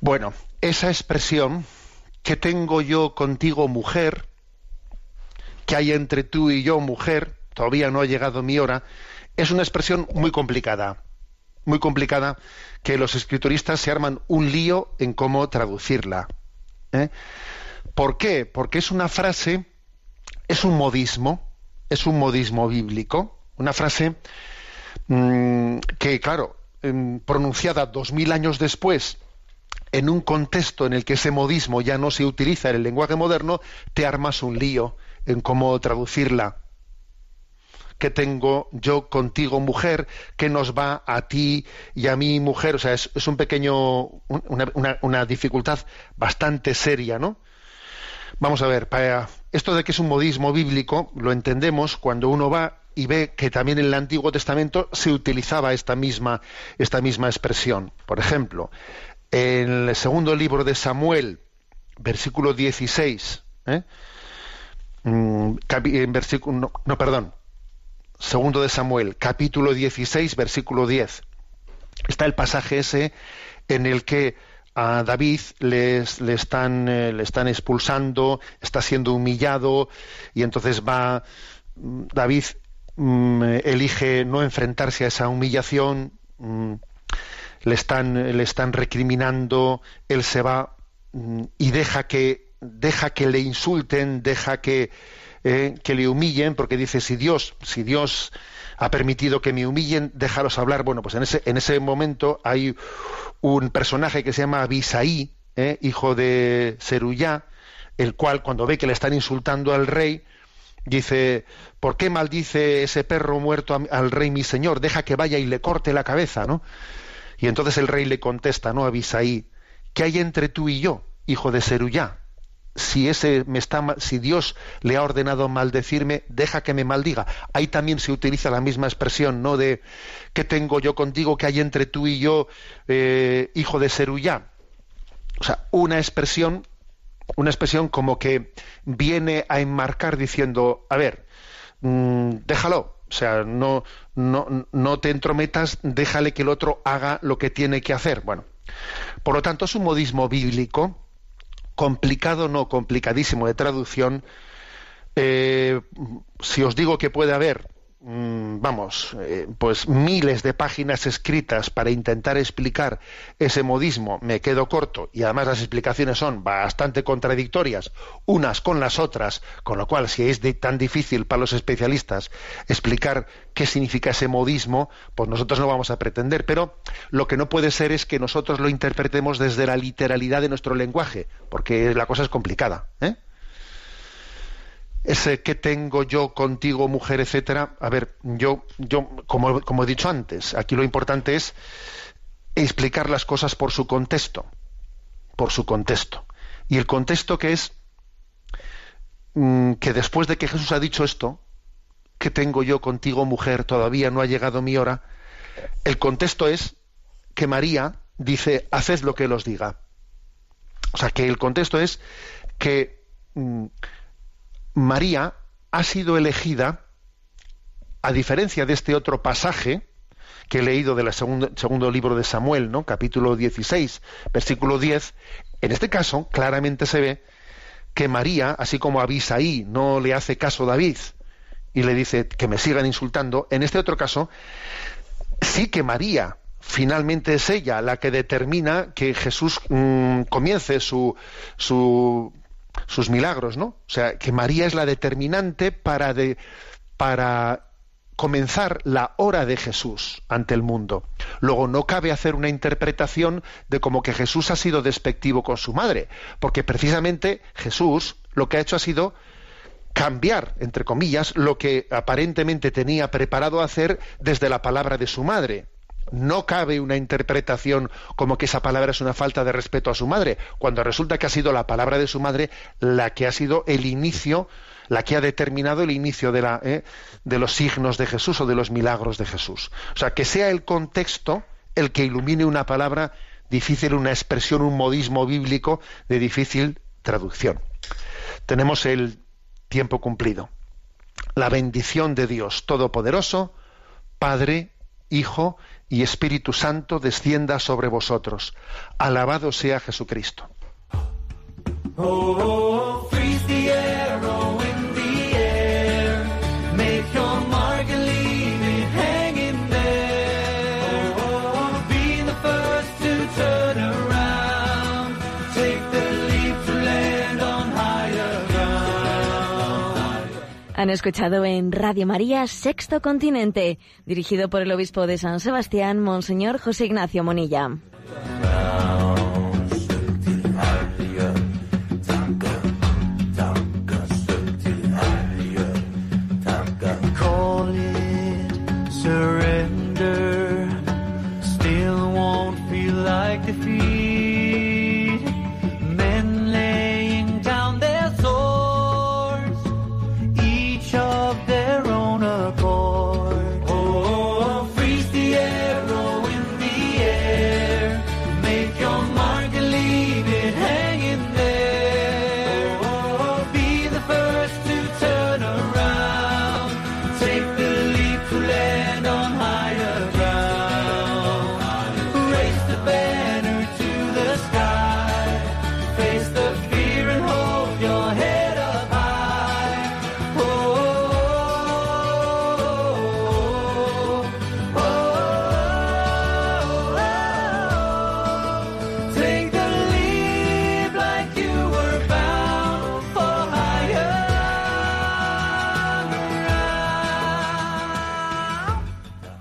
B: Bueno, esa expresión ¿Qué tengo yo contigo, mujer? ¿Qué hay entre tú y yo, mujer? Todavía no ha llegado mi hora. Es una expresión muy complicada, muy complicada, que los escrituristas se arman un lío en cómo traducirla. ¿eh? ¿Por qué? Porque es una frase, es un modismo, es un modismo bíblico, una frase mmm, que, claro, pronunciada dos mil años después en un contexto en el que ese modismo ya no se utiliza en el lenguaje moderno, te armas un lío en cómo traducirla. ¿Qué tengo yo contigo, mujer? ¿Qué nos va a ti y a mí, mujer? O sea, es, un pequeño, una, una, dificultad bastante seria, ¿no? Vamos a ver, para esto de que es un modismo bíblico lo entendemos cuando uno va y ve que también en el Antiguo Testamento se utilizaba esta misma, esta misma expresión. Por ejemplo, en el segundo libro de Samuel, versículo 16, ¿eh? Mm, en versículo, no, perdón, segundo de Samuel, capítulo 16, versículo 10. Está el pasaje ese en el que a David les, le, están, eh, le están expulsando, está siendo humillado y entonces va mm, David mm, elige no enfrentarse a esa humillación, le están, le están recriminando, él se va mm, y deja que, deja que le insulten, deja que, eh, que le humillen, porque dice, si Dios, si Dios ha permitido que me humillen, déjalos hablar. Bueno, pues en ese, en ese momento hay un personaje que se llama Abisaí, eh, hijo de Seruyá, el cual cuando ve que le están insultando al rey, dice, ¿por qué maldice ese perro muerto al rey mi señor? Deja que vaya y le corte la cabeza, ¿no? Y entonces el rey le contesta, ¿no? A Abisaí, ¿qué hay entre tú y yo, hijo de Seruyá? Si ese me está, si Dios le ha ordenado maldecirme, deja que me maldiga. Ahí también se utiliza la misma expresión, ¿no? De ¿qué tengo yo contigo? ¿Qué hay entre tú y yo, eh, hijo de Seruyá? O sea, una expresión, una expresión como que viene a enmarcar diciendo, a ver, mm, déjalo, o sea, no, no, no te entrometas, déjale que el otro haga lo que tiene que hacer. Bueno, por lo tanto, es un modismo bíblico, complicado, no complicadísimo de traducción. Eh, si os digo que puede haber vamos, eh, pues miles de páginas escritas para intentar explicar ese modismo, me quedo corto y además las explicaciones son bastante contradictorias unas con las otras, con lo cual si es tan difícil para los especialistas explicar qué significa ese modismo, pues nosotros no vamos a pretender, pero lo que no puede ser es que nosotros lo interpretemos desde la literalidad de nuestro lenguaje, porque la cosa es complicada. ¿eh? Ese que tengo yo contigo, mujer, etcétera. A ver, yo, yo, como, he dicho antes, aquí lo importante es explicar las cosas por su contexto, por su contexto. Y el contexto que es mm, que después de que Jesús ha dicho esto, que tengo yo contigo, mujer, todavía no ha llegado mi hora, el contexto es que María dice, haced lo que él os diga. O sea, que el contexto es que mm, María ha sido elegida, a diferencia de este otro pasaje que he leído del segundo, libro de Samuel, ¿no? capítulo 16, versículo 10, en este caso claramente se ve que María, así como Abisaí no le hace caso a David y le dice que me sigan insultando, en este otro caso sí que María finalmente es ella la que determina que Jesús mm, comience su, su, sus milagros, ¿no? O sea, que María es la determinante para, para comenzar la hora de Jesús ante el mundo. Luego no cabe hacer una interpretación de como que Jesús ha sido despectivo con su madre, porque precisamente Jesús lo que ha hecho ha sido cambiar, entre comillas, lo que aparentemente tenía preparado hacer desde la palabra de su madre. No cabe una interpretación como que esa palabra es una falta de respeto a su madre, cuando resulta que ha sido la palabra de su madre la que ha sido el inicio, la que ha determinado el inicio ¿eh? de los signos de Jesús o de los milagros de Jesús. O sea, que sea el contexto el que ilumine una palabra difícil, una expresión, un modismo bíblico de difícil traducción. Tenemos el tiempo cumplido. La bendición de Dios Todopoderoso, Padre, Hijo y Espíritu Santo descienda sobre vosotros. Alabado sea Jesucristo. Oh,
A: Han escuchado en Radio María Sexto Continente, dirigido por el obispo de San Sebastián, Monseñor José Ignacio Monilla.